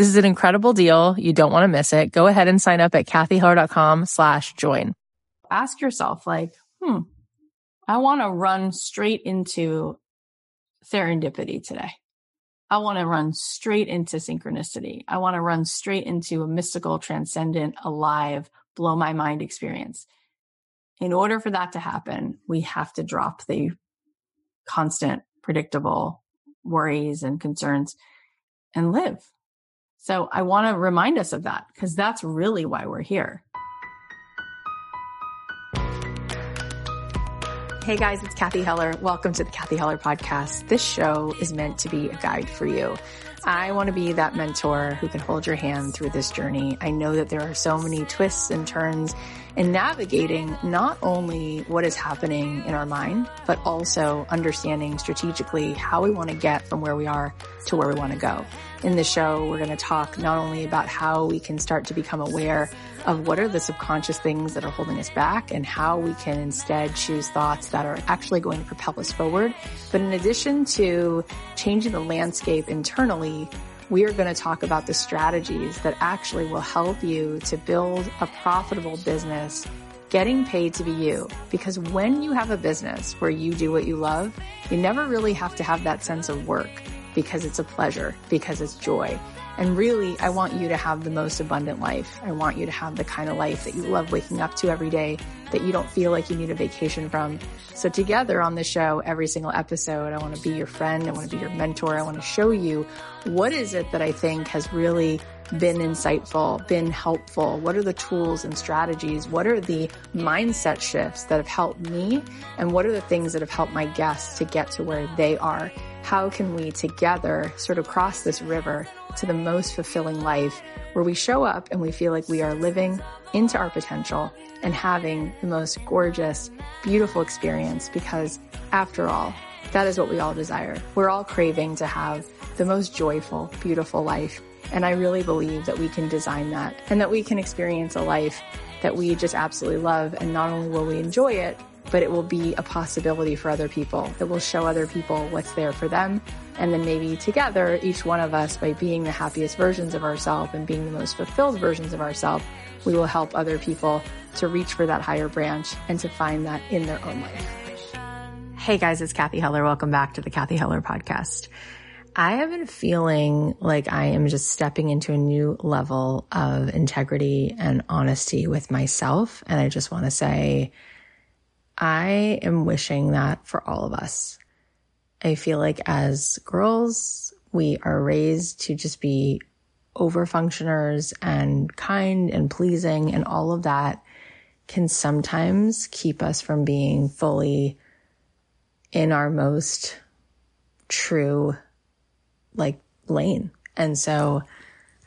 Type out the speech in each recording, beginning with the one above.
this is an incredible deal. You don't want to miss it. Go ahead and sign up at cathyheller.com slash join. Ask yourself like, hmm, I want to run straight into serendipity today. I want to run straight into synchronicity. I want to run straight into a mystical, transcendent, alive, blow my mind experience. In order for that to happen, we have to drop the constant, predictable worries and concerns and live so I want to remind us of that because that's really why we're here. Hey guys, it's Cathy Heller. Welcome to the Cathy Heller podcast. This show is meant to be a guide for you. I want to be that mentor who can hold your hand through this journey. I know that there are so many twists and turns in navigating not only what is happening in our mind, but also understanding strategically how we want to get from where we are to where we want to go. In the show, we're going to talk not only about how we can start to become aware of what are the subconscious things that are holding us back and how we can instead choose thoughts that are actually going to propel us forward. But in addition to changing the landscape internally, we are going to talk about the strategies that actually will help you to build a profitable business getting paid to be you. Because when you have a business where you do what you love, you never really have to have that sense of work because it's a pleasure, because it's joy. And really, I want you to have the most abundant life. I want you to have the kind of life that you love waking up to every day, that you don't feel like you need a vacation from. So together on the show, every single episode, I want to be your friend. I want to be your mentor. I want to show you what is it that I think has really been insightful, been helpful? What are the tools and strategies? What are the mindset shifts that have helped me? And what are the things that have helped my guests to get to where they are? How can we together sort of cross this river to the most fulfilling life where we show up and we feel like we are living into our potential and having the most gorgeous, beautiful experience because after all, that is what we all desire. We're all craving to have the most joyful, beautiful life. And I really believe that we can design that and that we can experience a life that we just absolutely love. And not only will we enjoy it, but it will be a possibility for other people. It will show other people what's there for them. And then maybe together, each one of us, by being the happiest versions of ourselves and being the most fulfilled versions of ourselves, we will help other people to reach for that higher branch and to find that in their own life. Hey guys, it's Cathy Heller. Welcome back to the Cathy Heller podcast. I have been feeling like I am just stepping into a new level of integrity and honesty with myself. And I just want to say, I am wishing that for all of us. I feel like as girls, we are raised to just be over functioners and kind and pleasing and all of that can sometimes keep us from being fully in our most true like lane. And so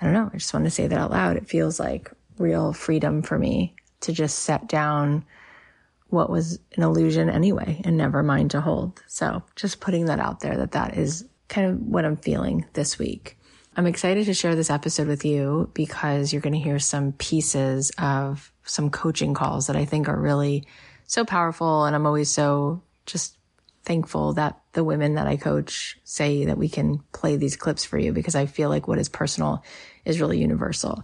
I don't know. I just want to say that out loud. It feels like real freedom for me to just set down what was an illusion anyway and never mind to hold. So just putting that out there that that is kind of what I'm feeling this week. I'm excited to share this episode with you because you're going to hear some pieces of some coaching calls that I think are really so powerful. And I'm always so just thankful that the women that I coach say that we can play these clips for you because I feel like what is personal is really universal.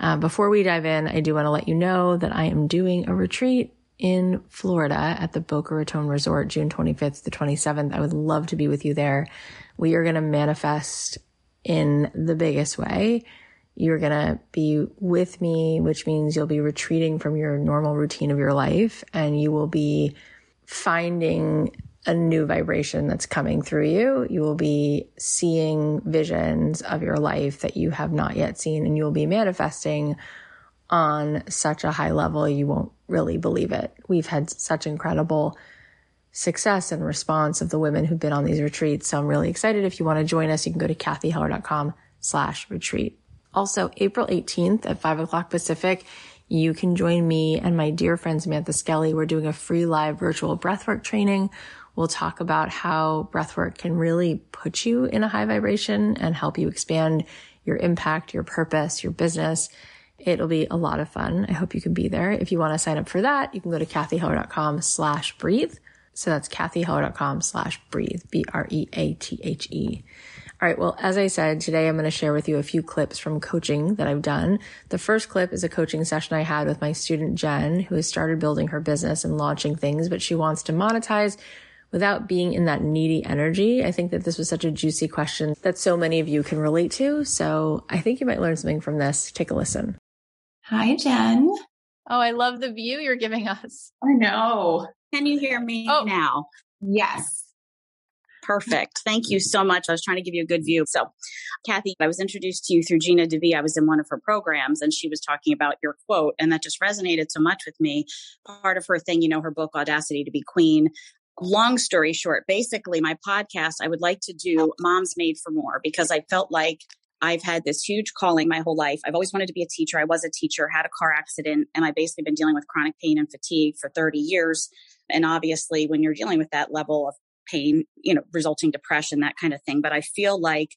Uh, before we dive in, I do want to let you know that I am doing a retreat in Florida at the Boca Raton Resort, June 25th to 27th. I would love to be with you there. We are going to manifest in the biggest way. You're going to be with me, which means you'll be retreating from your normal routine of your life and you will be finding a new vibration that's coming through you. You will be seeing visions of your life that you have not yet seen and you'll be manifesting on such a high level, you won't really believe it. We've had such incredible success and response of the women who've been on these retreats. So I'm really excited. If you want to join us, you can go to cathyheller.com slash retreat. Also, April 18th at 5 o'clock Pacific, you can join me and my dear friend Samantha Skelly. We're doing a free live virtual breathwork training. We'll talk about how breathwork can really put you in a high vibration and help you expand your impact, your purpose, your business. It'll be a lot of fun. I hope you can be there. If you want to sign up for that, you can go to cathyheller.com slash breathe. So that's cathyheller.com slash breathe, B-R-E-A-T-H-E. All right. Well, as I said, today I'm going to share with you a few clips from coaching that I've done. The first clip is a coaching session I had with my student Jen, who has started building her business and launching things, but she wants to monetize without being in that needy energy. I think that this was such a juicy question that so many of you can relate to. So I think you might learn something from this. Take a listen. Hi, Jen. Oh, I love the view you're giving us. I know. Can you hear me oh. now? Yes. Perfect. Thank you so much. I was trying to give you a good view. So, Cathy, I was introduced to you through Gina DeVee. I was in one of her programs and she was talking about your quote, and that just resonated so much with me. Part of her thing, you know, her book, Audacity to Be Queen. Long story short, basically, my podcast, I would like to do Moms Made for More because I felt like I've had this huge calling my whole life. I've always wanted to be a teacher. I was a teacher, had a car accident, and I've basically been dealing with chronic pain and fatigue for 30 years. And obviously, when you're dealing with that level of pain, you know, resulting depression, that kind of thing. But I feel like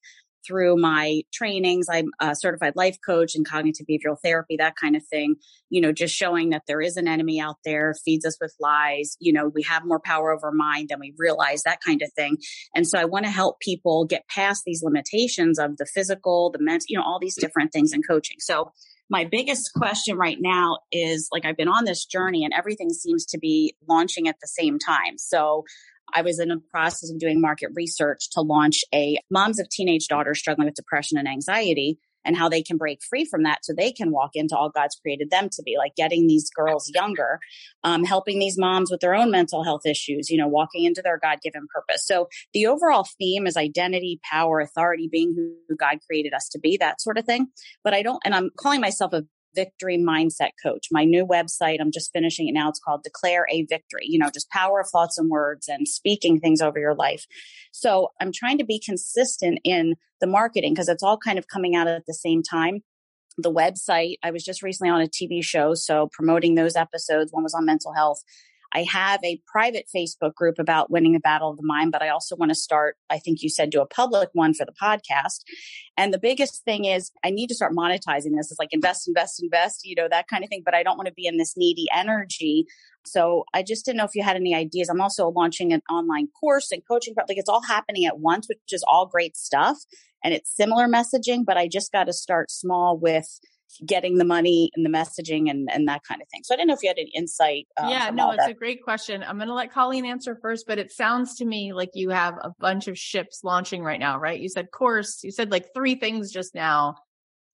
through my trainings, I'm a certified life coach and cognitive behavioral therapy, that kind of thing, you know, just showing that there is an enemy out there, feeds us with lies, you know, we have more power over mind than we realize, that kind of thing. And so I want to help people get past these limitations of the physical, the mental, you know, all these different things in coaching. So my biggest question right now is like I've been on this journey and everything seems to be launching at the same time. So I was in the process of doing market research to launch a moms of teenage daughters struggling with depression and anxiety and how they can break free from that so they can walk into all God's created them to be, like getting these girls younger, um, helping these moms with their own mental health issues, you know, walking into their God given purpose. So the overall theme is identity, power, authority, being who God created us to be, that sort of thing. But I don't, and I'm calling myself a victory mindset coach. My new website, I'm just finishing it now. It's called Declare a Victory, you know, just power of thoughts and words and speaking things over your life. So I'm trying to be consistent in the marketing because it's all kind of coming out at the same time. The website, I was just recently on a TV show, so promoting those episodes. One was on mental health I have a private Facebook group about winning the battle of the mind, but I also want to start, I think you said, do a public one for the podcast. And the biggest thing is I need to start monetizing this. It's like invest, invest, invest, you know, that kind of thing. But I don't want to be in this needy energy. So I just didn't know if you had any ideas. I'm also launching an online course and coaching. Like it's all happening at once, which is all great stuff. And it's similar messaging, but I just got to start small with getting the money and the messaging and, and that kind of thing. So I didn't know if you had any insight. Um, yeah, no, it's that. a great question. I'm going to let Colleen answer first, but it sounds to me like you have a bunch of ships launching right now, right? You said course, you said like three things just now.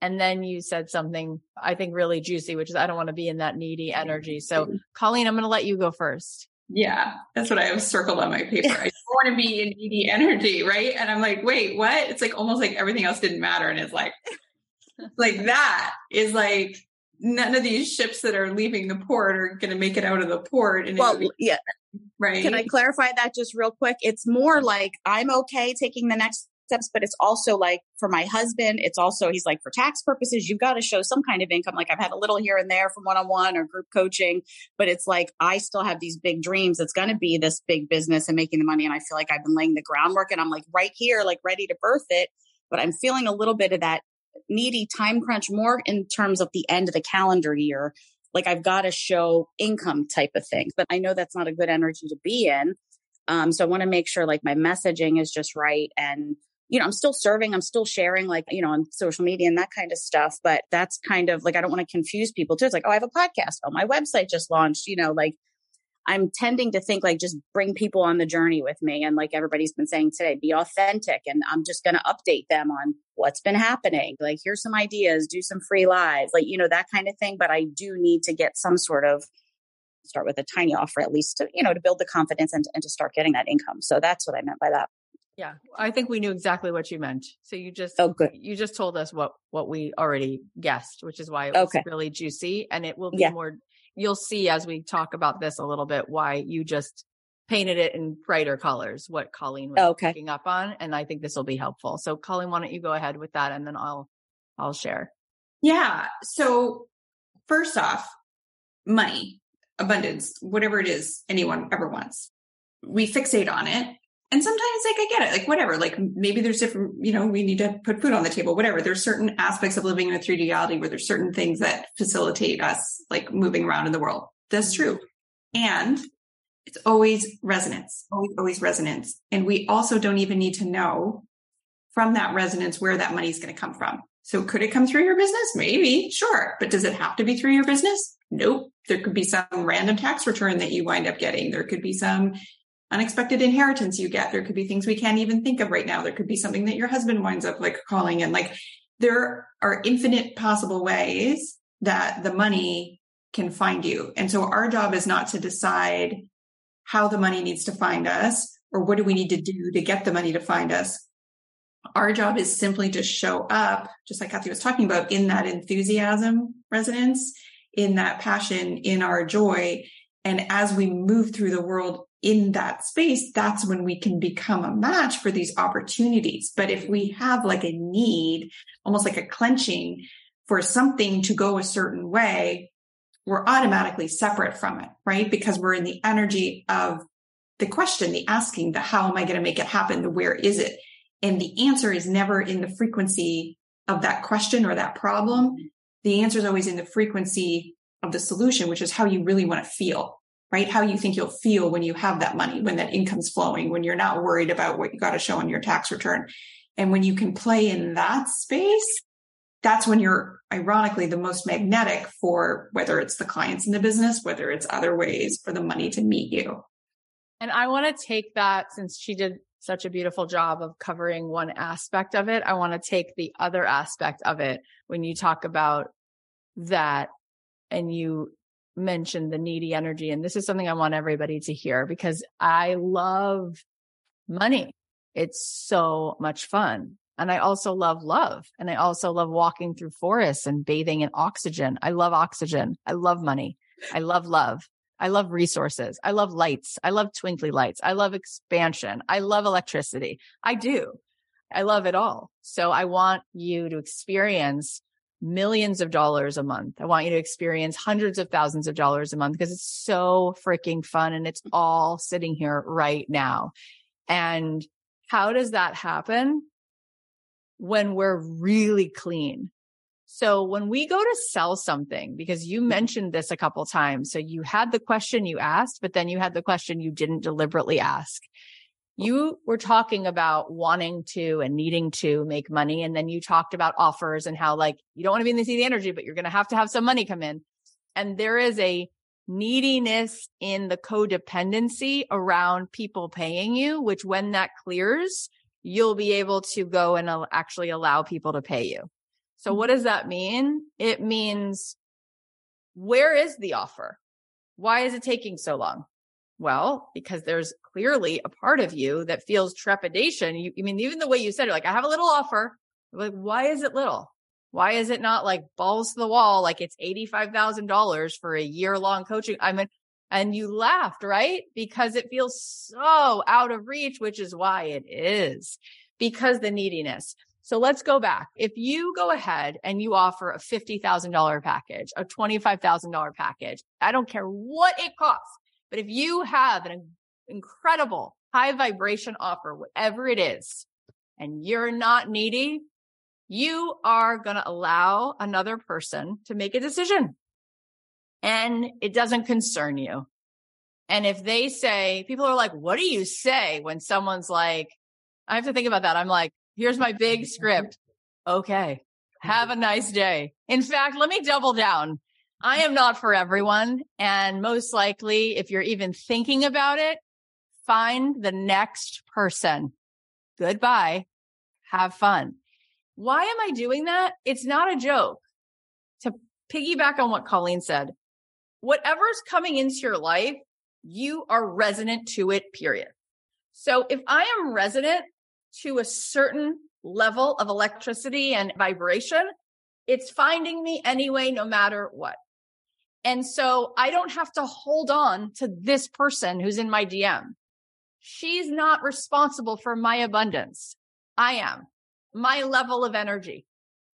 And then you said something I think really juicy, which is I don't want to be in that needy energy. So Colleen, I'm going to let you go first. Yeah, that's what I have circled on my paper. I don't want to be in needy energy, right? And I'm like, wait, what? It's like almost like everything else didn't matter. And it's like, like that is like none of these ships that are leaving the port are going to make it out of the port. And well, yeah. Right. Can I clarify that just real quick? It's more like I'm okay taking the next steps, but it's also like for my husband, it's also, he's like, for tax purposes, you've got to show some kind of income. Like I've had a little here and there from one on one or group coaching, but it's like I still have these big dreams. It's going to be this big business and making the money. And I feel like I've been laying the groundwork and I'm like right here, like ready to birth it. But I'm feeling a little bit of that needy time crunch more in terms of the end of the calendar year. Like I've got to show income type of thing. but I know that's not a good energy to be in. Um, so I want to make sure like my messaging is just right. And, you know, I'm still serving, I'm still sharing like, you know, on social media and that kind of stuff. But that's kind of like, I don't want to confuse people too. It's like, oh, I have a podcast. Oh, my website just launched, you know, like I'm tending to think like just bring people on the journey with me. And like everybody's been saying today, be authentic. And I'm just going to update them on what's been happening. Like, here's some ideas, do some free lives, like, you know, that kind of thing. But I do need to get some sort of start with a tiny offer at least to, you know, to build the confidence and, and to start getting that income. So that's what I meant by that. Yeah, I think we knew exactly what you meant. So you just oh good. You just told us what what we already guessed, which is why it was okay. really juicy, and it will be yeah. more you'll see as we talk about this a little bit why you just painted it in brighter colors, what Colleen was okay. picking up on. And I think this will be helpful. So Colleen, why don't you go ahead with that and then I'll I'll share. Yeah. So first off, money, abundance, whatever it is anyone ever wants. We fixate on it. And sometimes like I get it, like whatever, like maybe there's different, you know, we need to put food on the table, whatever. There's certain aspects of living in a 3D reality where there's certain things that facilitate us like moving around in the world. That's mm-hmm. true. And it's always resonance, always, always resonance. And we also don't even need to know from that resonance where that money is going to come from. So could it come through your business? Maybe, sure. But does it have to be through your business? Nope. There could be some random tax return that you wind up getting. There could be some unexpected inheritance you get. There could be things we can't even think of right now. There could be something that your husband winds up like calling in. Like there are infinite possible ways that the money can find you. And so our job is not to decide how the money needs to find us or what do we need to do to get the money to find us. Our job is simply to show up, just like Cathy was talking about, in that enthusiasm resonance, in that passion, in our joy. And as we move through the world in that space, that's when we can become a match for these opportunities. But if we have like a need, almost like a clenching for something to go a certain way, we're automatically separate from it, right? Because we're in the energy of the question, the asking, the how am I going to make it happen? The where is it? And the answer is never in the frequency of that question or that problem. The answer is always in the frequency of the solution, which is how you really want to feel, right? How you think you'll feel when you have that money, when that income's flowing, when you're not worried about what you got to show on your tax return. And when you can play in that space, that's when you're ironically the most magnetic for whether it's the clients in the business, whether it's other ways for the money to meet you. And I want to take that since she did such a beautiful job of covering one aspect of it. I want to take the other aspect of it when you talk about that and you mentioned the needy energy. And this is something I want everybody to hear because I love money. It's so much fun. And I also love love. And I also love walking through forests and bathing in oxygen. I love oxygen. I love money. I love love. I love resources. I love lights. I love twinkly lights. I love expansion. I love electricity. I do. I love it all. So I want you to experience millions of dollars a month. I want you to experience hundreds of thousands of dollars a month because it's so freaking fun and it's all sitting here right now. And how does that happen? when we're really clean. So when we go to sell something, because you mentioned this a couple times. So you had the question you asked, but then you had the question you didn't deliberately ask. You were talking about wanting to and needing to make money. And then you talked about offers and how like you don't want to be in the seed energy, but you're going to have to have some money come in. And there is a neediness in the codependency around people paying you, which when that clears, you'll be able to go and actually allow people to pay you. So mm-hmm. what does that mean? It means where is the offer? Why is it taking so long? Well, because there's clearly a part of you that feels trepidation. You, I mean, even the way you said it, like, I have a little offer. Like, why is it little? Why is it not like balls to the wall? Like it's $85,000 for a year long coaching. I mean, and you laughed, right? Because it feels so out of reach, which is why it is because the neediness. So let's go back. If you go ahead and you offer a $50,000 package, a $25,000 package, I don't care what it costs, but if you have an incredible high vibration offer, whatever it is, and you're not needy, you are going to allow another person to make a decision and it doesn't concern you. And if they say, people are like, what do you say when someone's like, I have to think about that. I'm like, here's my big script. Okay. Have a nice day. In fact, let me double down. I am not for everyone. And most likely, if you're even thinking about it, find the next person. Goodbye. Have fun. Why am I doing that? It's not a joke. To piggyback on what Colleen said, whatever's coming into your life, you are resonant to it, period. So if I am resonant to a certain level of electricity and vibration, it's finding me anyway, no matter what. And so I don't have to hold on to this person who's in my DM. She's not responsible for my abundance. I am my level of energy.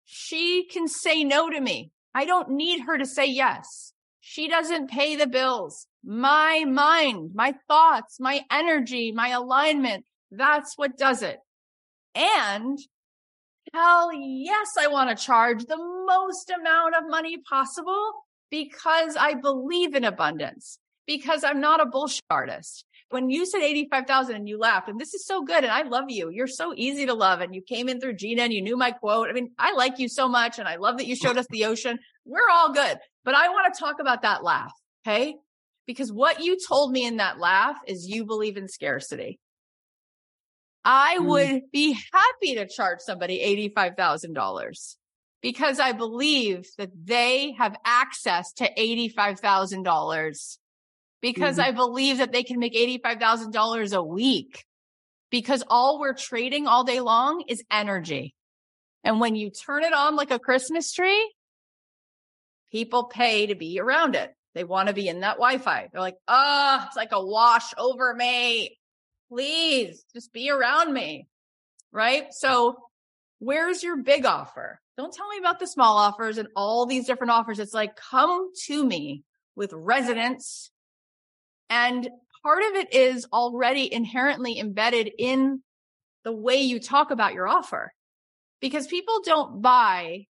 she can say no to me. I don't need her to say yes. She doesn't pay the bills. My mind, my thoughts, my energy, my alignment, that's what does it. And hell yes, I want to charge the most amount of money possible because I believe in abundance, because I'm not a bullshit artist. When you said 85,000 and you laughed, and this is so good, and I love you. You're so easy to love. And you came in through Gina and you knew my quote. I mean, I like you so much. And I love that you showed us the ocean. We're all good. But I want to talk about that laugh. Okay. Because what you told me in that laugh is you believe in scarcity. I mm. would be happy to charge somebody $85,000 because I believe that they have access to $85,000 because mm-hmm. I believe that they can make $85,000 a week because all we're trading all day long is energy. And when you turn it on like a Christmas tree, people pay to be around it. They want to be in that Wi-Fi. They're like, ah, oh, it's like a wash over me please just be around me. Right. So where's your big offer? Don't tell me about the small offers and all these different offers. It's like, come to me with resonance. And part of it is already inherently embedded in the way you talk about your offer because people don't buy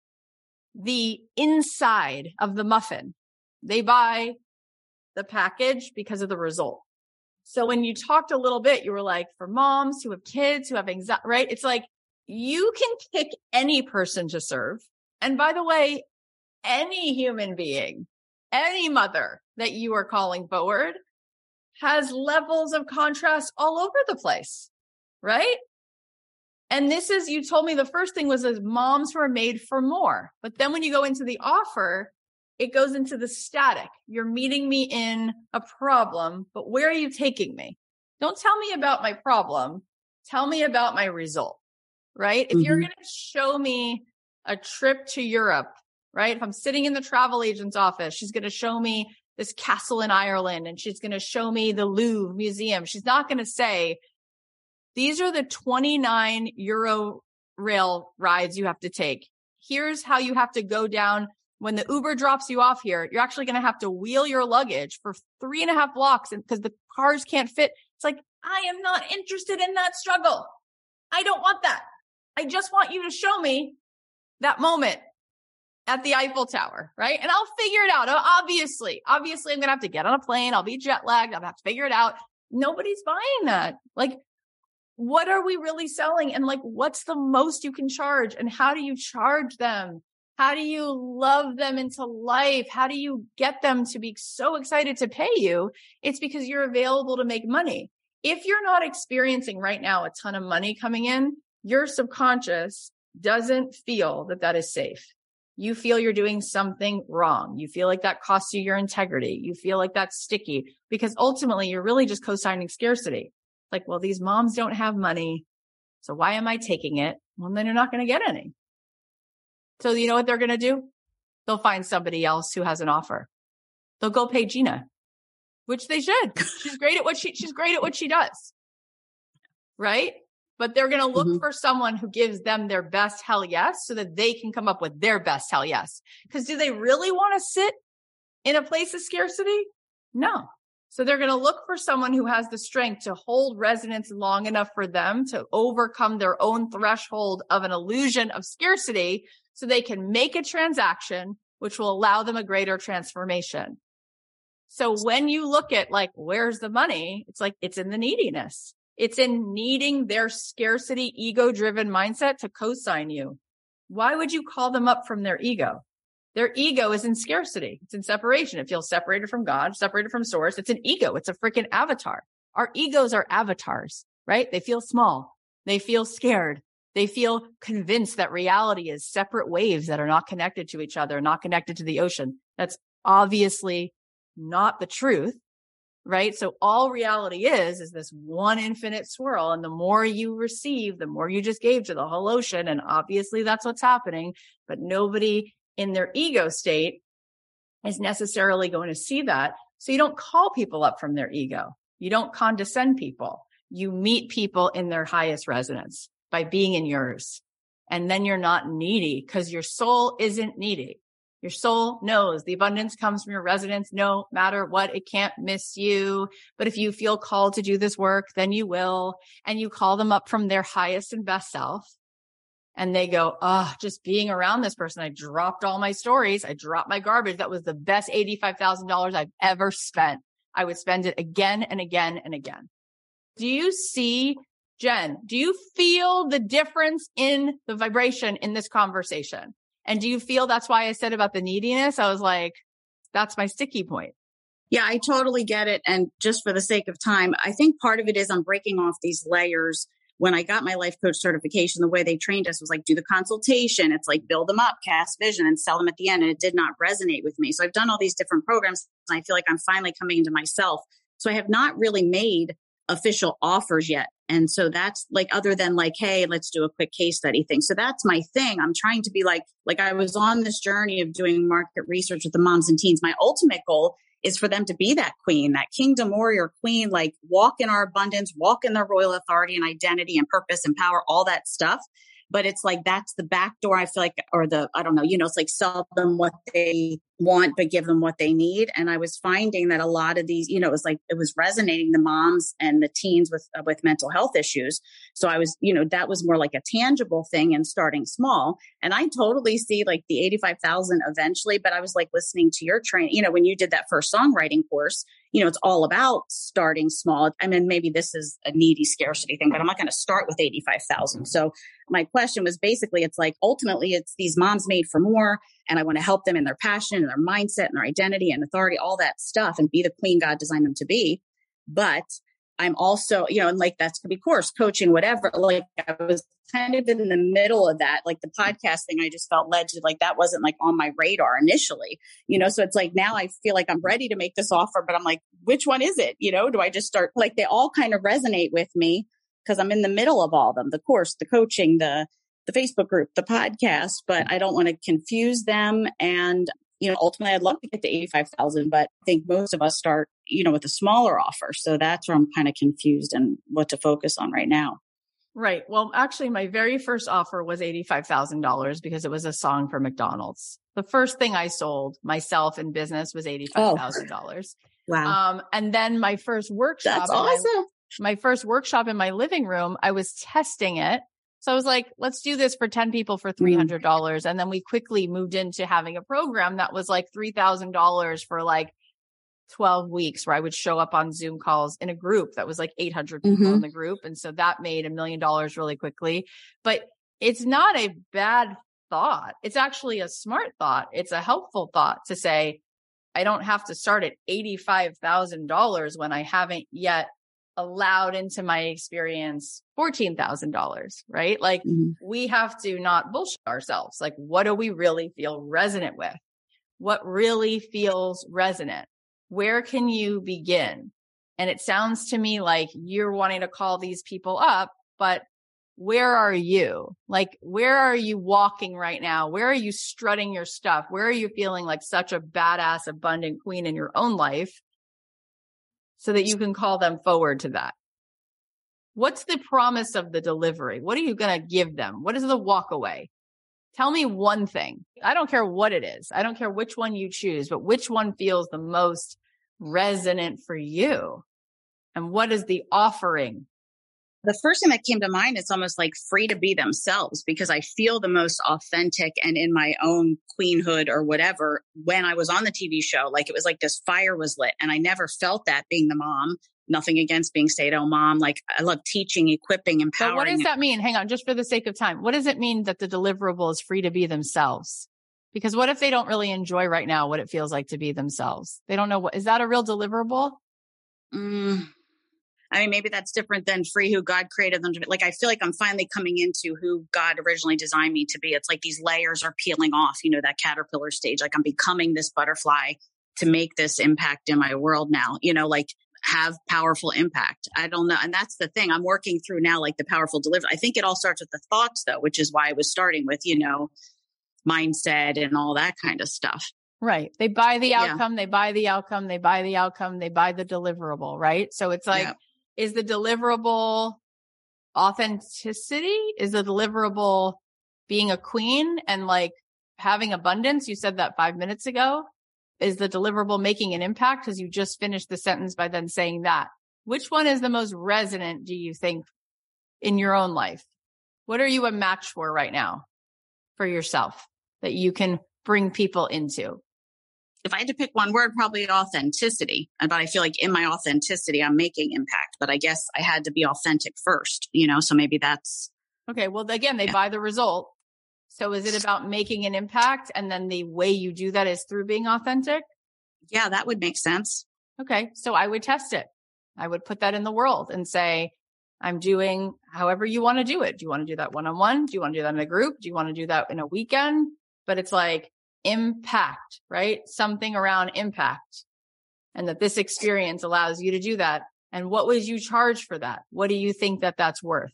the inside of the muffin. They buy the package because of the result. So when you talked a little bit, you were like, for moms who have kids who have anxiety, right? It's like you can pick any person to serve. And by the way, any human being, any mother that you are calling forward has levels of contrast all over the place, right? And this is, you told me the first thing was as moms were made for more. But then when you go into the offer, it goes into the static. You're meeting me in a problem, but where are you taking me? Don't tell me about my problem. Tell me about my result, right? If mm-hmm. you're going to show me a trip to Europe, right? If I'm sitting in the travel agent's office, she's going to show me this castle in Ireland and she's going to show me the Louvre museum. She's not going to say, these are the 29 euro rail rides you have to take. Here's how you have to go down when the Uber drops you off here, you're actually going to have to wheel your luggage for three and a half blocks because the cars can't fit. It's like, I am not interested in that struggle. I don't want that. I just want you to show me that moment at the Eiffel Tower, right? And I'll figure it out. Obviously, obviously, I'm going to have to get on a plane. I'll be jet lagged. I'll have to figure it out. Nobody's buying that. Like, what are we really selling? And like, what's the most you can charge? And how do you charge them? How do you love them into life? How do you get them to be so excited to pay you? It's because you're available to make money. If you're not experiencing right now a ton of money coming in, your subconscious doesn't feel that that is safe. You feel you're doing something wrong. You feel like that costs you your integrity. You feel like that's sticky because ultimately you're really just co-signing scarcity. Like, well, these moms don't have money. So why am I taking it? Well, then you're not going to get any. So you know what they're going to do? They'll find somebody else who has an offer. They'll go pay Gina, which they should. She's great at what she, she's great at what she does. Right. But they're going to look mm-hmm. for someone who gives them their best hell yes so that they can come up with their best hell yes. Cause do they really want to sit in a place of scarcity? No. So they're going to look for someone who has the strength to hold resonance long enough for them to overcome their own threshold of an illusion of scarcity so they can make a transaction, which will allow them a greater transformation. So when you look at like, where's the money? It's like, it's in the neediness. It's in needing their scarcity, ego driven mindset to co-sign you. Why would you call them up from their ego? Their ego is in scarcity. It's in separation. It feels separated from God, separated from source. It's an ego. It's a freaking avatar. Our egos are avatars, right? They feel small. They feel scared. They feel convinced that reality is separate waves that are not connected to each other, not connected to the ocean. That's obviously not the truth, right? So all reality is, is this one infinite swirl. And the more you receive, the more you just gave to the whole ocean. And obviously that's what's happening, but nobody in their ego state is necessarily going to see that. So you don't call people up from their ego. You don't condescend people. You meet people in their highest resonance by being in yours. And then you're not needy because your soul isn't needy. Your soul knows the abundance comes from your residence no matter what. It can't miss you. But if you feel called to do this work, then you will. And you call them up from their highest and best self. And they go, Oh, just being around this person. I dropped all my stories. I dropped my garbage. That was the best $85,000 I've ever spent. I would spend it again and again and again. Do you see, Jen, do you feel the difference in the vibration in this conversation? And do you feel that's why I said about the neediness? I was like, that's my sticky point. Yeah, I totally get it. And just for the sake of time, I think part of it is I'm breaking off these layers. When I got my life coach certification, the way they trained us was like, do the consultation. It's like build them up, cast vision, and sell them at the end. And it did not resonate with me. So I've done all these different programs. And I feel like I'm finally coming into myself. So I have not really made official offers yet. And so that's like, other than like, hey, let's do a quick case study thing. So that's my thing. I'm trying to be like, like I was on this journey of doing market research with the moms and teens. My ultimate goal is for them to be that queen, that kingdom warrior queen, like walk in our abundance, walk in their royal authority and identity and purpose and power, all that stuff but it's like that's the back door i feel like or the i don't know you know it's like sell them what they want but give them what they need. And i was finding that a lot of these you know it was like it was resonating the moms and the teens with uh, with mental health issues. So i was you know that was more like a tangible thing and starting small. And i totally see like the 85000 eventually but i was like listening to your train you know when you did that first songwriting course you know it's all about starting small. I mean maybe this is a needy scarcity thing but i'm not going to start with 85000 so my question was basically it's like ultimately it's these moms made for more and I want to help them in their passion and their mindset and their identity and authority, all that stuff, and be the queen God designed them to be. But I'm also, you know, and like that's could be course coaching, whatever. Like I was kind of in the middle of that. Like the podcast thing, I just felt led to like that wasn't like on my radar initially, you know. So it's like now I feel like I'm ready to make this offer, but I'm like, which one is it? You know, do I just start like they all kind of resonate with me because I'm in the middle of all of them, the course, the coaching, the the Facebook group, the podcast, but I don't want to confuse them. And, you know, ultimately I'd love to get to 85,000, but I think most of us start, you know, with a smaller offer. So that's where I'm kind of confused and what to focus on right now. Right. Well, actually, my very first offer was $85,000 because it was a song for McDonald's. The first thing I sold myself in business was $85,000. Oh. Wow. Um, and then my first workshop. That's awesome. My, my first workshop in my living room, I was testing it so I was like, let's do this for 10 people for $300. Mm. And then we quickly moved into having a program that was like $3,000 for like 12 weeks where I would show up on Zoom calls in a group that was like 800 people mm-hmm. in the group. And so that made a million dollars really quickly. But it's not a bad thought. It's actually a smart thought. It's a helpful thought to say, I don't have to start at $85,000 when I haven't yet allowed into my experience $14,000, right? Like mm-hmm. we have to not bullshit ourselves. Like, what do we really feel resonant with? What really feels resonant? Where can you begin? And it sounds to me like you're wanting to call these people up, but where are you? Like, where are you walking right now? Where are you strutting your stuff? Where are you feeling like such a badass, abundant queen in your own life? So that you can call them forward to that. What's the promise of the delivery? What are you going to give them? What is the walk away? Tell me one thing. I don't care what it is. I don't care which one you choose, but which one feels the most resonant for you? And what is the offering the first thing that came to mind is almost like free to be themselves because I feel the most authentic and in my own queenhood or whatever when I was on the TV show. Like it was like this fire was lit and I never felt that being the mom. Nothing against being stay at home mom. Like I love teaching, equipping, empowering. But what does that mean? Hang on, just for the sake of time. What does it mean that the deliverable is free to be themselves? Because what if they don't really enjoy right now what it feels like to be themselves? They don't know what is that a real deliverable? Mm, I mean, maybe that's different than free who God created them to be. Like, I feel like I'm finally coming into who God originally designed me to be. It's like these layers are peeling off, you know, that caterpillar stage. Like, I'm becoming this butterfly to make this impact in my world now, you know, like have powerful impact. I don't know. And that's the thing I'm working through now, like the powerful delivery. I think it all starts with the thoughts, though, which is why I was starting with, you know, mindset and all that kind of stuff. Right. They buy the outcome, yeah. they buy the outcome, they buy the outcome, they buy the deliverable, right? So it's like, yeah is the deliverable authenticity? Is the deliverable being a queen and like having abundance, you said that five minutes ago, is the deliverable making an impact? Because you just finished the sentence by then saying that. Which one is the most resonant, do you think, in your own life? What are you a match for right now for yourself that you can bring people into? If I had to pick one word, probably authenticity. Uh, but I feel like in my authenticity, I'm making impact. But I guess I had to be authentic first, you know? So maybe that's. Okay. Well, again, they yeah. buy the result. So is it about making an impact? And then the way you do that is through being authentic? Yeah, that would make sense. Okay. So I would test it. I would put that in the world and say, I'm doing however you want to do it. Do you want to do that one on one? Do you want to do that in a group? Do you want to do that in a weekend? But it's like impact, right? Something around impact and that this experience allows you to do that. And what would you charge for that? What do you think that that's worth?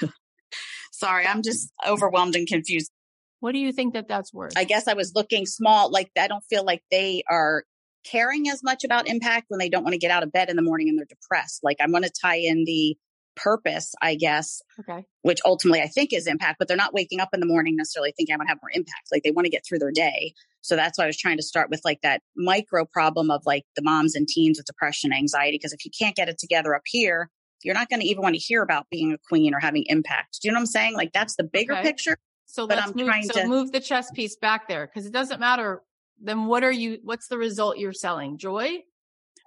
Sorry, I'm just overwhelmed and confused. What do you think that that's worth? I guess I was looking small. Like, I don't feel like they are caring as much about impact when they don't want to get out of bed in the morning and they're depressed. Like, I want to tie in the purpose, I guess. Okay. Which ultimately I think is impact, but they're not waking up in the morning necessarily thinking I want to have more impact. Like, they want to get through their day. So that's why I was trying to start with like that micro problem of like the moms and teens with depression, anxiety. Because if you can't get it together up here, you're not going to even want to hear about being a queen or having impact. Do you know what I'm saying? Like that's the bigger okay. picture. So but let's I'm move, trying so to move the chess piece back there because it doesn't matter. Then what are you? What's the result you're selling? Joy.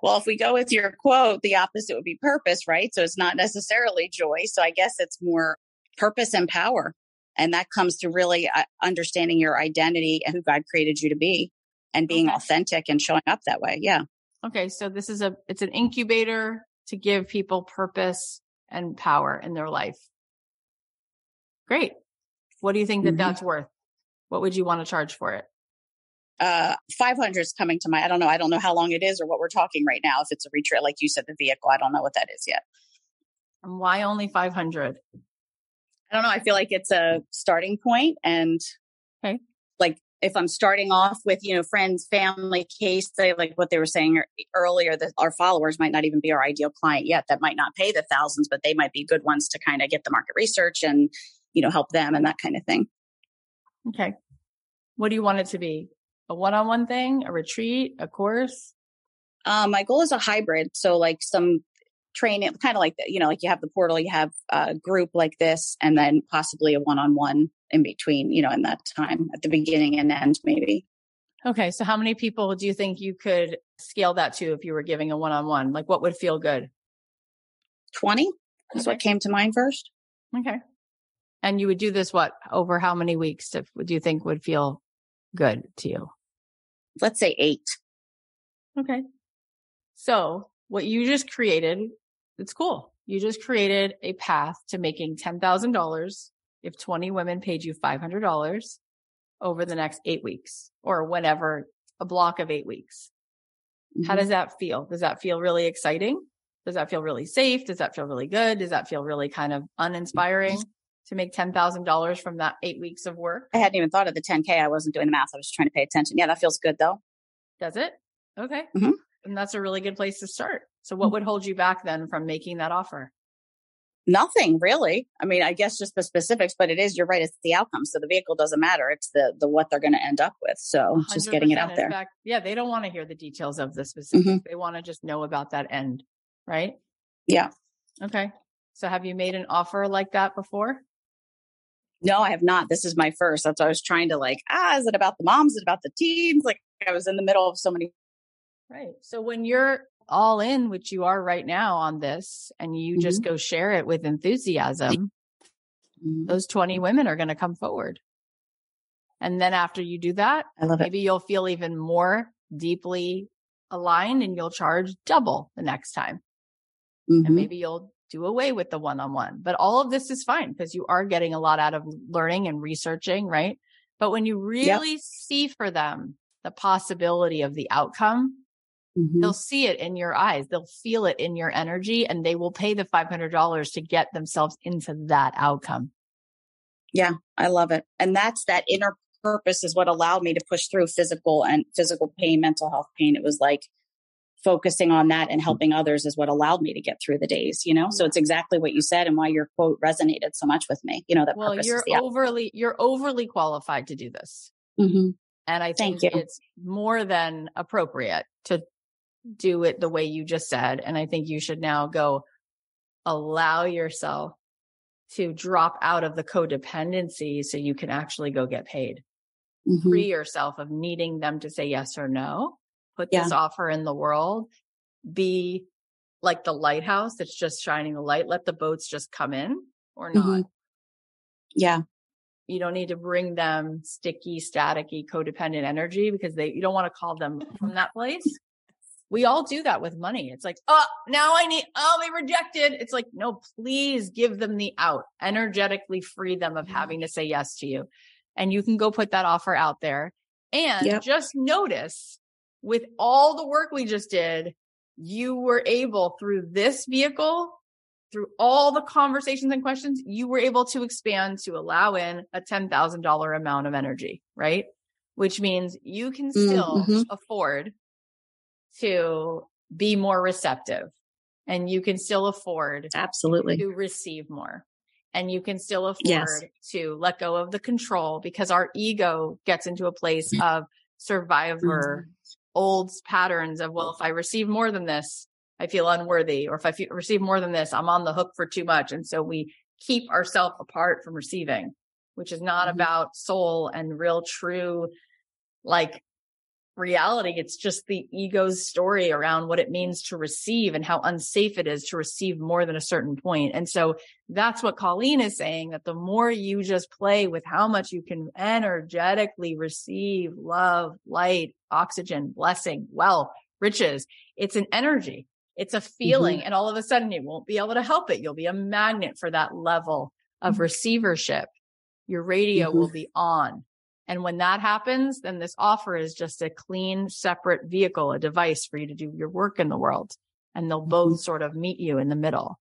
Well, if we go with your quote, the opposite would be purpose, right? So it's not necessarily joy. So I guess it's more purpose and power. And that comes to really uh, understanding your identity and who God created you to be and being okay. authentic and showing up that way. Yeah. Okay. So this is a, it's an incubator to give people purpose and power in their life. Great. What do you think that mm-hmm. that's worth? What would you want to charge for it? Uh, 500 is coming to my, I don't know. I don't know how long it is or what we're talking right now. If it's a retreat, like you said, the vehicle, I don't know what that is yet. And why only 500? I don't know. I feel like it's a starting point and okay. like if I'm starting off with, you know, friends, family, case, they like what they were saying earlier, that our followers might not even be our ideal client yet. That might not pay the thousands, but they might be good ones to kind of get the market research and, you know, help them and that kind of thing. Okay. What do you want it to be? A one on one thing, a retreat, a course? Um, my goal is a hybrid. So like some training, kind of like, you know, like you have the portal, you have a group like this, and then possibly a one on one in between, you know, in that time at the beginning and end, maybe. Okay. So how many people do you think you could scale that to if you were giving a one on one? Like what would feel good? 20 is okay. what came to mind first. Okay. And you would do this what over how many weeks do you think would feel good to you? Let's say eight. Okay. So what you just created, it's cool. You just created a path to making $10,000 if 20 women paid you $500 over the next eight weeks or whenever a block of eight weeks. Mm-hmm. How does that feel? Does that feel really exciting? Does that feel really safe? Does that feel really good? Does that feel really kind of uninspiring to make $10,000 from that eight weeks of work? I hadn't even thought of the 10K. I wasn't doing the math. I was just trying to pay attention. Yeah, that feels good though. Does it? Okay. Mm-hmm. And that's a really good place to start. So what mm-hmm. would hold you back then from making that offer? Nothing really. I mean, I guess just the specifics, but it is, you're right. It's the outcome. So the vehicle doesn't matter. It's the, the, what they're going to end up with. So just getting it out there. Fact, yeah. They don't want to hear the details of the specifics. Mm-hmm. They want to just know about that end. Right. Yeah. Okay. So have you made an offer like that before? No, I have not. This is my first. That's why I was trying to like, ah, is it about the moms? Is it about the teens? Like I was in the middle of so many. Right. So when you're all in, which you are right now on this, and you mm-hmm. just go share it with enthusiasm, mm-hmm. those 20 women are going to come forward. And then after you do that, maybe it. you'll feel even more deeply aligned and you'll charge double the next time. Mm-hmm. And maybe you'll do away with the one on one. But all of this is fine because you are getting a lot out of learning and researching, right? But when you really yep. see for them the possibility of the outcome, Mm-hmm. They'll see it in your eyes. They'll feel it in your energy and they will pay the $500 to get themselves into that outcome. Yeah, I love it. And that's that inner purpose is what allowed me to push through physical and physical pain, mental health pain. It was like focusing on that and helping others is what allowed me to get through the days you know? So it's exactly what you said and why your quote resonated so much with me you know that well you're overly you're overly qualified to do this. Mm-hmm. and i think it's more than appropriate to do it the way you just said and i think you should now go allow yourself to drop out of the codependency so you can actually go get paid. Mm-hmm. free yourself of needing them to say yes or no put yeah. this offer in the world, be like the lighthouse that's just shining the light. Let the boats just come in or not. Mm-hmm. Yeah. You don't need to bring them sticky, staticky, codependent energy because they, you don't want to call them from that place. We all do that with money. It's like, oh, now I need, oh, they rejected. It's like, no, please give them the out, energetically free them of mm-hmm. having to say yes to you. And you can go put that offer out there and yep. just notice with all the work we just did, you were able through this vehicle, through all the conversations and questions, you were able to expand to allow in a $10,000 amount of energy, right? Which means you can still mm-hmm. afford to be more receptive and you can still afford absolutely to receive more and you can still afford yes. to let go of the control because our ego gets into a place of survivor mm-hmm old patterns of, well, if I receive more than this, I feel unworthy, or if I receive more than this, I'm on the hook for too much. And so we keep ourselves apart from receiving, which is not mm-hmm. about soul and real true, like reality. It's just the ego's story around what it means to receive and how unsafe it is to receive more than a certain point. And so that's what Colleen is saying that the more you just play with how much you can energetically receive love, light, oxygen, blessing, wealth, riches, it's an energy. It's a feeling. Mm-hmm. And all of a sudden you won't be able to help it. You'll be a magnet for that level of mm-hmm. receivership. Your radio mm-hmm. will be on and when that happens, then this offer is just a clean, separate vehicle, a device for you to do your work in the world. And they'll both mm-hmm. sort of meet you in the middle.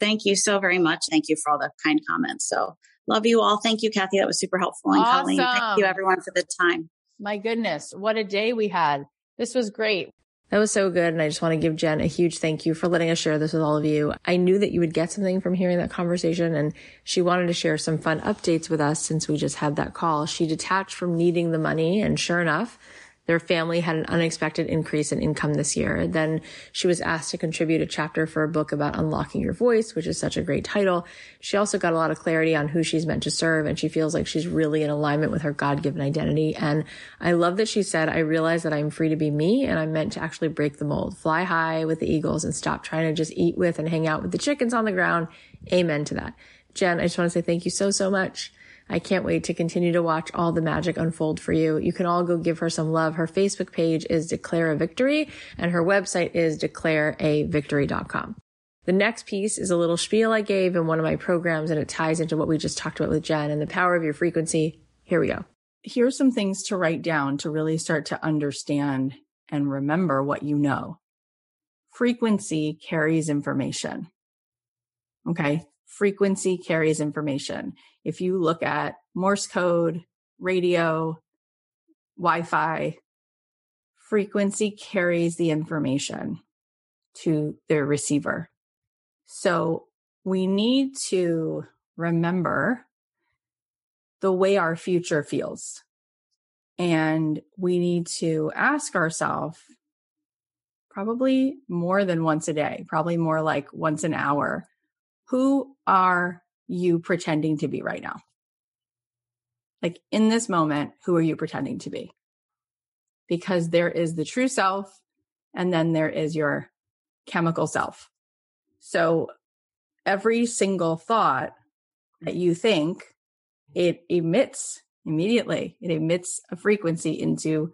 Thank you so very much. Thank you for all the kind comments. So love you all. Thank you, Cathy. That was super helpful. And awesome. Colleen, thank you everyone for the time. My goodness, what a day we had. This was great. That was so good. And I just want to give Jenn a huge thank you for letting us share this with all of you. I knew that you would get something from hearing that conversation and she wanted to share some fun updates with us since we just had that call. She detached from needing the money and sure enough, their family had an unexpected increase in income this year. Then she was asked to contribute a chapter for a book about unlocking your voice, which is such a great title. She also got a lot of clarity on who she's meant to serve and she feels like she's really in alignment with her God-given identity. And I love that she said, I realize that I'm free to be me and I'm meant to actually break the mold, fly high with the eagles and stop trying to just eat with and hang out with the chickens on the ground. Amen to that. Jenn, I just want to say thank you so, so much. I can't wait to continue to watch all the magic unfold for you. You can all go give her some love. Her Facebook page is Declare a Victory and her website is declareavictory.com. The next piece is a little spiel I gave in one of my programs and it ties into what we just talked about with Jenn and the power of your frequency. Here we go. Here's some things to write down to really start to understand and remember what you know. Frequency carries information. Okay. Frequency carries information if you look at Morse code, radio, Wi Fi, frequency carries the information to the receiver. So we need to remember the way our future feels. And we need to ask ourselves probably more than once a day, probably more like once an hour. Who are you pretending to be right now? Like in this moment, who are you pretending to be? Because there is the true self and then there is your chemical self. So every single thought that you think, it emits immediately. It emits a frequency into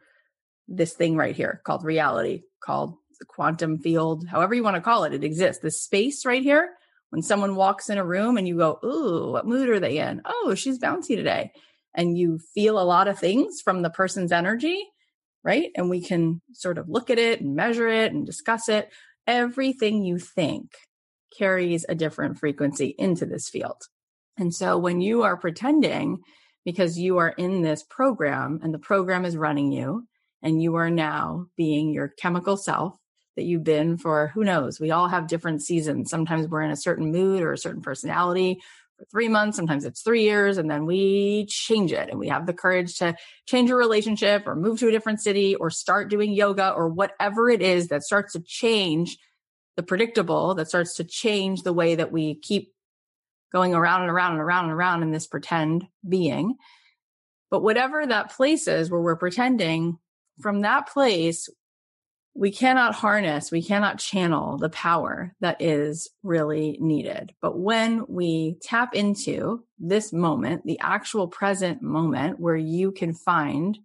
this thing right here called reality, called the quantum field, however you want to call it. It exists. This space right here when someone walks in a room and you go, Ooh, what mood are they in? Oh, she's bouncy today. And you feel a lot of things from the person's energy, right? And we can sort of look at it and measure it and discuss it. Everything you think carries a different frequency into this field. And so when you are pretending because you are in this program and the program is running you and you are now being your chemical self that you've been for who knows. We all have different seasons. Sometimes we're in a certain mood or a certain personality for three months, sometimes it's three years, and then we change it. And we have the courage to change a relationship or move to a different city or start doing yoga or whatever it is that starts to change the predictable, that starts to change the way that we keep going around and around and around and around in this pretend being. But whatever that place is where we're pretending, from that place, we cannot harness, we cannot channel the power that is really needed. But when we tap into this moment, the actual present moment where you can find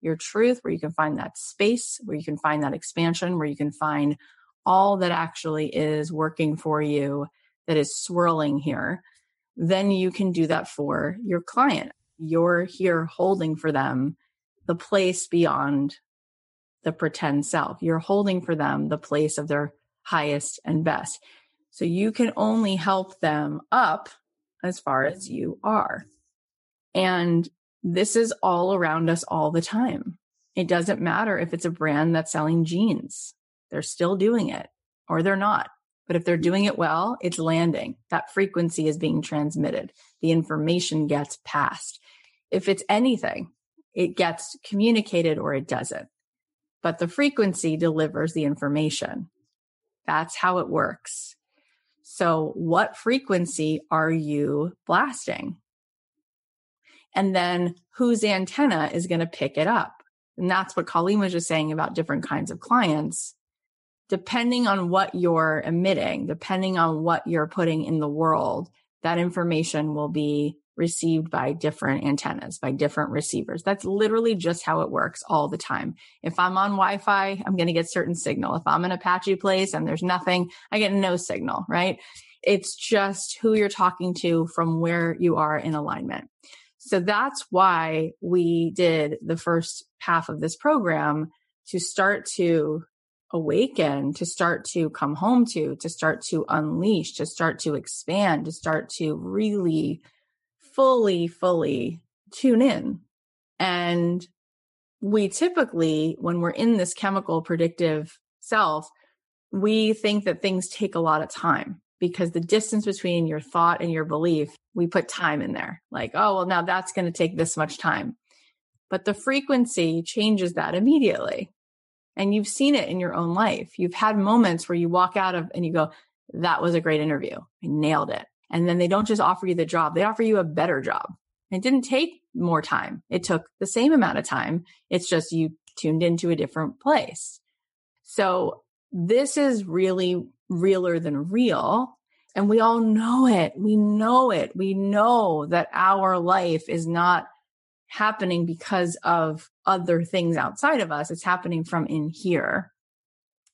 your truth, where you can find that space, where you can find that expansion, where you can find all that actually is working for you, that is swirling here, then you can do that for your client. You're here holding for them the place beyond the pretend self. You're holding for them the place of their highest and best. So you can only help them up as far as you are. And this is all around us all the time. It doesn't matter if it's a brand that's selling jeans, they're still doing it or they're not. But if they're doing it well, it's landing. That frequency is being transmitted. The information gets passed. If it's anything, it gets communicated or it doesn't but the frequency delivers the information. That's how it works. So, what frequency are you blasting? And then whose antenna is going to pick it up? And that's what Colleen was just saying about different kinds of clients. Depending on what you're emitting, depending on what you're putting in the world, that information will be received by different antennas, by different receivers. That's literally just how it works all the time. If I'm on Wi Fi, I'm going to get certain signal. If I'm in a patchy place and there's nothing, I get no signal, right? It's just who you're talking to from where you are in alignment. So that's why we did the first half of this program to start to awaken, to start to come home to, to start to unleash, to start to expand, to start to really fully, fully tune in. And we typically, when we're in this chemical predictive self, we think that things take a lot of time because the distance between your thought and your belief, we put time in there. Like, oh, well, now that's going to take this much time. But the frequency changes that immediately. And you've seen it in your own life. You've had moments where you walk out of and you go, that was a great interview. I nailed it. And then they don't just offer you the job, they offer you a better job. It didn't take more time. It took the same amount of time. It's just you tuned into a different place. So this is really realer than real. And we all know it. We know it. We know that our life is not happening because of other things outside of us. It's happening from in here.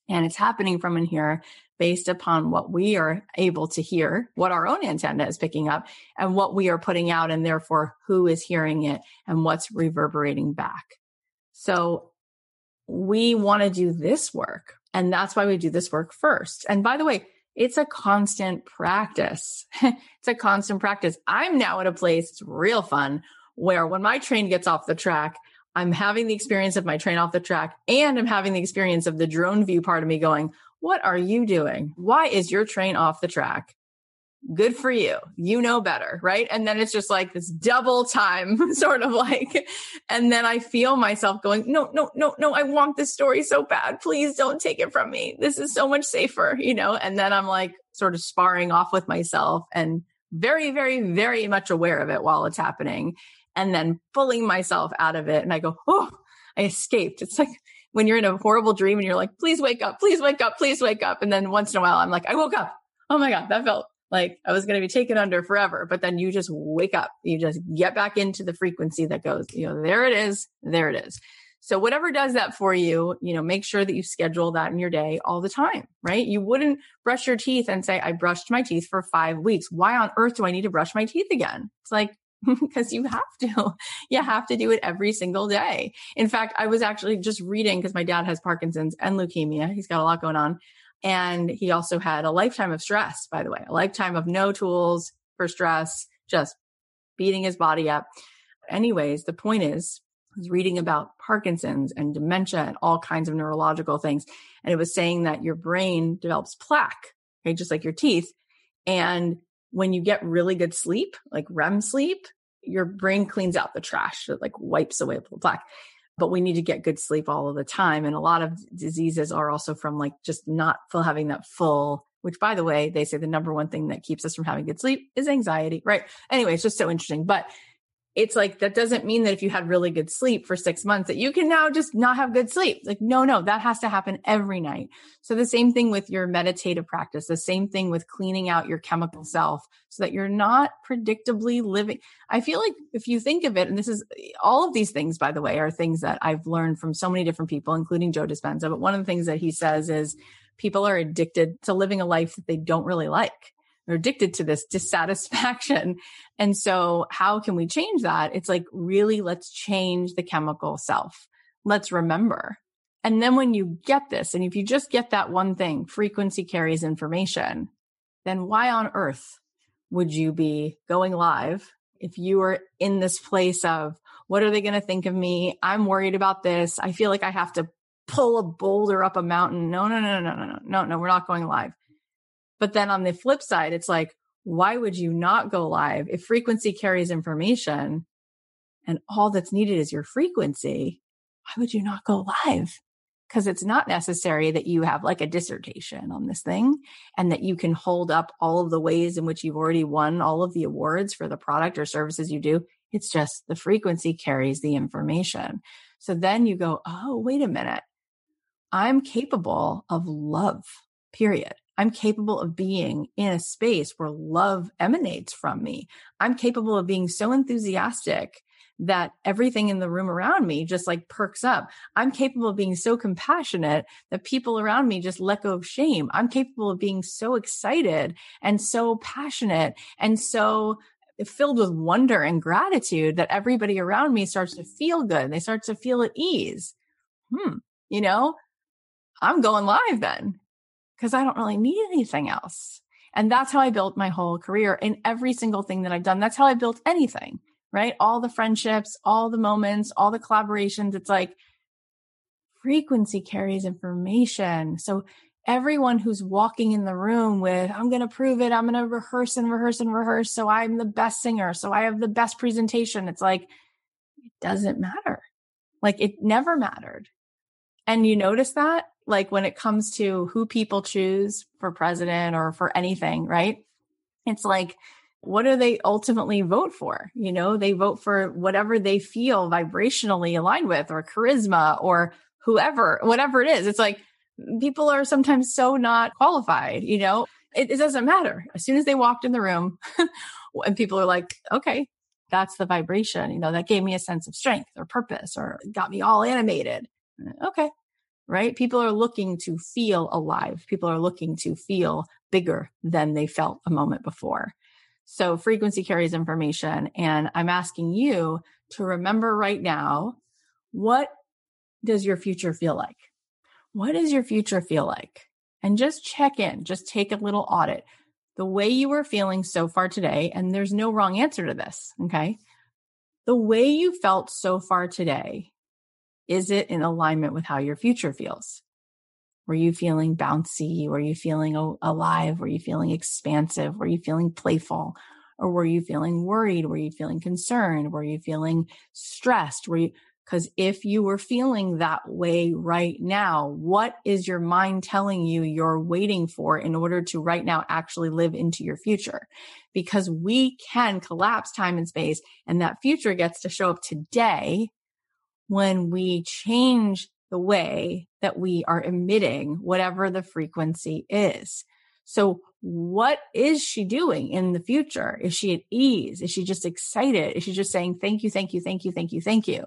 And it's happening from in here based upon what we are able to hear, what our own antenna is picking up, and what we are putting out, and therefore who is hearing it and what's reverberating back. So we want to do this work. And that's why we do this work first. And by the way, it's a constant practice. it's a constant practice. I'm now at a place, it's real fun, where when my train gets off the track, I'm having the experience of my train off the track and I'm having the experience of the drone view part of me going, what are you doing? Why is your train off the track? Good for you. You know better, right? And then it's just like this double time sort of like, and then I feel myself going, no, no, no, no, I want this story so bad. Please don't take it from me. This is so much safer, you know? And then I'm like sort of sparring off with myself and very, very, very much aware of it while it's happening. And then pulling myself out of it. And I go, oh, I escaped. It's like, when you're in a horrible dream and you're like, please wake up, please wake up, please wake up. And then once in a while, I'm like, I woke up. Oh my God, that felt like I was going to be taken under forever. But then you just wake up. You just get back into the frequency that goes, you know, there it is. There it is. So whatever does that for you, you know, make sure that you schedule that in your day all the time, right? You wouldn't brush your teeth and say, I brushed my teeth for five weeks. Why on earth do I need to brush my teeth again? It's like, because you have to. You have to do it every single day. In fact, I was actually just reading because my dad has Parkinson's and leukemia. He's got a lot going on. And he also had a lifetime of stress, by the way, a lifetime of no tools for stress, just beating his body up. Anyways, the point is was reading about Parkinson's and dementia and all kinds of neurological things. And it was saying that your brain develops plaque, right? Just like your teeth. And when you get really good sleep, like REM sleep, your brain cleans out the trash. It like wipes away the plaque. But we need to get good sleep all of the time. And a lot of diseases are also from like just not full having that full, which by the way, they say the number one thing that keeps us from having good sleep is anxiety, right? Anyway, it's just so interesting. But it's like that doesn't mean that if you had really good sleep for six months that you can now just not have good sleep. Like, no, no, that has to happen every night. So the same thing with your meditative practice, the same thing with cleaning out your chemical self so that you're not predictably living. I feel like if you think of it, and this is all of these things, by the way, are things that I've learned from so many different people, including Joe Dispenza. But one of the things that he says is people are addicted to living a life that they don't really like they're addicted to this dissatisfaction. And so how can we change that? It's like, really, let's change the chemical self. Let's remember. And then when you get this, and if you just get that one thing, frequency carries information, then why on earth would you be going live if you were in this place of, what are they going to think of me? I'm worried about this. I feel like I have to pull a boulder up a mountain. No, no, no, no, no, no, no, no, we're not going live. But then on the flip side, it's like, why would you not go live if frequency carries information and all that's needed is your frequency? Why would you not go live? Because it's not necessary that you have like a dissertation on this thing and that you can hold up all of the ways in which you've already won all of the awards for the product or services you do. It's just the frequency carries the information. So then you go, oh, wait a minute. I'm capable of love, period. I'm capable of being in a space where love emanates from me. I'm capable of being so enthusiastic that everything in the room around me just like perks up. I'm capable of being so compassionate that people around me just let go of shame. I'm capable of being so excited and so passionate and so filled with wonder and gratitude that everybody around me starts to feel good. They start to feel at ease. Hmm. You know, I'm going live then because I don't really need anything else. And that's how I built my whole career in every single thing that I've done. That's how I built anything, right? All the friendships, all the moments, all the collaborations. It's like frequency carries information. So everyone who's walking in the room with, I'm going to prove it. I'm going to rehearse and rehearse and rehearse. So I'm the best singer. So I have the best presentation. It's like, it doesn't matter. Like it never mattered. And you notice that like when it comes to who people choose for president or for anything, right? It's like, what do they ultimately vote for? You know, they vote for whatever they feel vibrationally aligned with or charisma or whoever, whatever it is. It's like people are sometimes so not qualified, you know, it, it doesn't matter. As soon as they walked in the room and people are like, okay, that's the vibration, you know, that gave me a sense of strength or purpose or got me all animated. Okay, right? People are looking to feel alive. People are looking to feel bigger than they felt a moment before. So frequency carries information. And I'm asking you to remember right now, what does your future feel like? What does your future feel like? And just check in, just take a little audit. The way you were feeling so far today, and there's no wrong answer to this. Okay. The way you felt so far today is it in alignment with how your future feels? Were you feeling bouncy? Were you feeling alive? Were you feeling expansive? Were you feeling playful? Or were you feeling worried? Were you feeling concerned? Were you feeling stressed? Were you, because if you were feeling that way right now, what is your mind telling you you're waiting for in order to right now actually live into your future? Because we can collapse time and space and that future gets to show up today when we change the way that we are emitting whatever the frequency is. So what is she doing in the future? Is she at ease? Is she just excited? Is she just saying, thank you, thank you, thank you, thank you, thank you?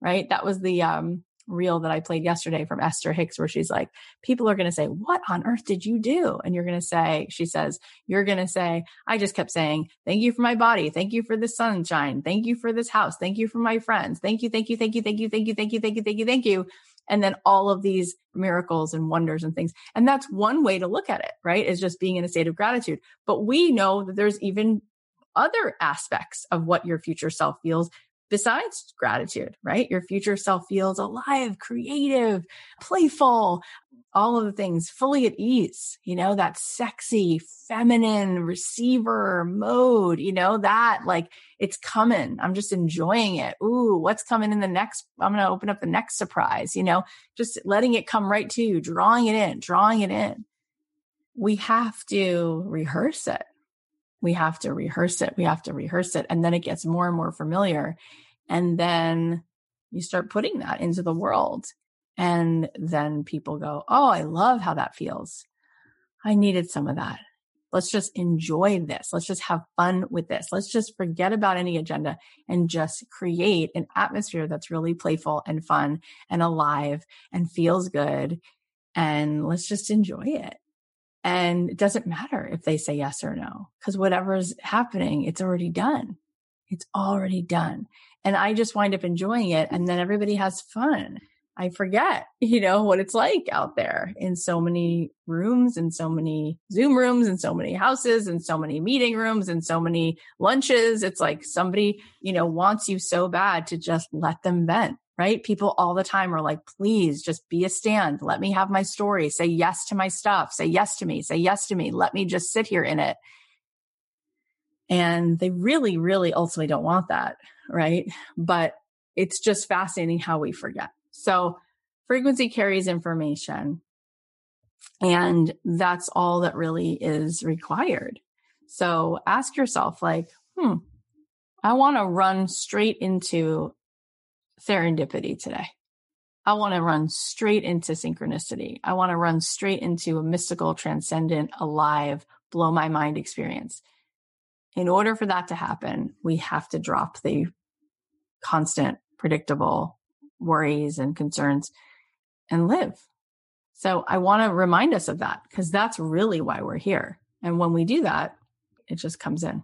Right. That was the, um, reel that I played yesterday from Esther Hicks, where she's like, people are going to say, what on earth did you do? And you're going to say, she says, you're going to say, I just kept saying, thank you for my body. Thank you for the sunshine. Thank you for this house. Thank you for my friends. Thank you. Thank you. Thank you. Thank you. Thank you. Thank you. Thank you. Thank you. Thank you. And then all of these miracles and wonders and things. And that's one way to look at it, right? Is just being in a state of gratitude. But we know that there's even other aspects of what your future self feels besides gratitude, right? Your future self feels alive, creative, playful, all of the things fully at ease, you know, that sexy, feminine receiver mode, you know, that like it's coming. I'm just enjoying it. Ooh, what's coming in the next? I'm going to open up the next surprise, you know, just letting it come right to you, drawing it in, drawing it in. We have to rehearse it. We have to rehearse it. We have to rehearse it. And then it gets more and more familiar. And then you start putting that into the world and then people go, Oh, I love how that feels. I needed some of that. Let's just enjoy this. Let's just have fun with this. Let's just forget about any agenda and just create an atmosphere that's really playful and fun and alive and feels good. And let's just enjoy it. And it doesn't matter if they say yes or no, because whatever's happening, it's already done. It's already done. And I just wind up enjoying it. And then everybody has fun. I forget, you know, what it's like out there in so many rooms and so many Zoom rooms and so many houses and so many meeting rooms and so many lunches. It's like somebody, you know, wants you so bad to just let them vent, right? People all the time are like, please just be a stand. Let me have my story. Say yes to my stuff. Say yes to me. Say yes to me. Let me just sit here in it. And they really, really ultimately don't want that, right? But it's just fascinating how we forget. So frequency carries information. And that's all that really is required. So ask yourself, like, hmm, I want to run straight into serendipity today. I want to run straight into synchronicity. I want to run straight into a mystical, transcendent, alive, blow my mind experience. In order for that to happen, we have to drop the constant, predictable, worries and concerns and live. So I want to remind us of that because that's really why we're here. And when we do that, it just comes in.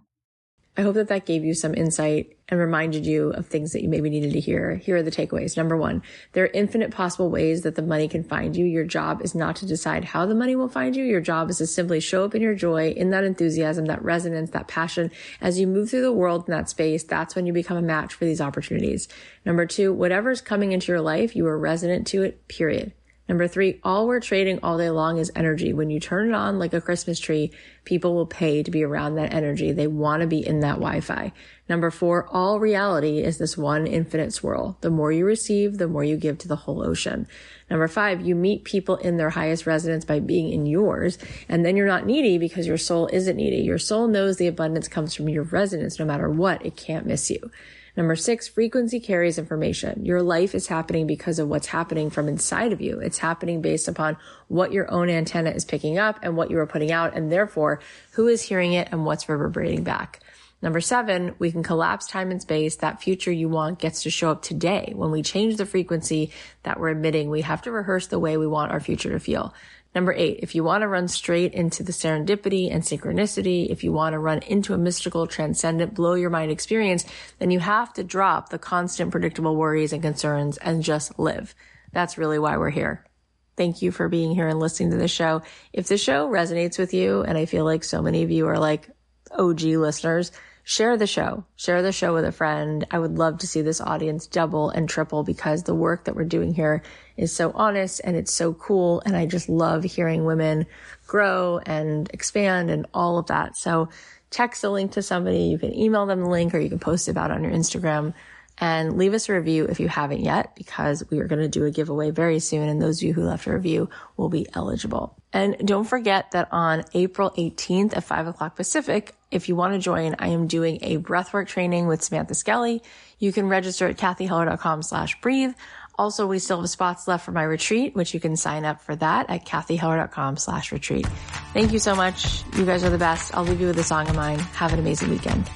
I hope that that gave you some insight and reminded you of things that you maybe needed to hear. Here are the takeaways. Number one, there are infinite possible ways that the money can find you. Your job is not to decide how the money will find you. Your job is to simply show up in your joy, in that enthusiasm, that resonance, that passion. As you move through the world in that space, that's when you become a match for these opportunities. Number two, whatever's coming into your life, you are resonant to it, period. Number three, all we're trading all day long is energy. When you turn it on like a Christmas tree, people will pay to be around that energy. They want to be in that Wi-Fi. Number four, all reality is this one infinite swirl. The more you receive, the more you give to the whole ocean. Number five, you meet people in their highest resonance by being in yours. And then you're not needy because your soul isn't needy. Your soul knows the abundance comes from your resonance. No matter what, it can't miss you. Number six, frequency carries information. Your life is happening because of what's happening from inside of you. It's happening based upon what your own antenna is picking up and what you are putting out, and therefore who is hearing it and what's reverberating back. Number seven, we can collapse time and space. That future you want gets to show up today. When we change the frequency that we're emitting, we have to rehearse the way we want our future to feel. Number eight, if you want to run straight into the serendipity and synchronicity, if you want to run into a mystical, transcendent, blow your mind experience, then you have to drop the constant predictable worries and concerns and just live. That's really why we're here. Thank you for being here and listening to the show. If the show resonates with you, and I feel like so many of you are like OG listeners, share the show, share the show with a friend. I would love to see this audience double and triple because the work that we're doing here is so honest and it's so cool. And I just love hearing women grow and expand and all of that. So text the link to somebody. You can email them the link or you can post about it on your Instagram and leave us a review if you haven't yet, because we are going to do a giveaway very soon. And those of you who left a review will be eligible. And don't forget that on April 18th at five o'clock Pacific, if you want to join, I am doing a breathwork training with Samantha Skelly. You can register at cathyheller.com slash breathe. Also, we still have spots left for my retreat, which you can sign up for that at cathyheller.com slash retreat. Thank you so much. You guys are the best. I'll leave you with a song of mine. Have an amazing weekend.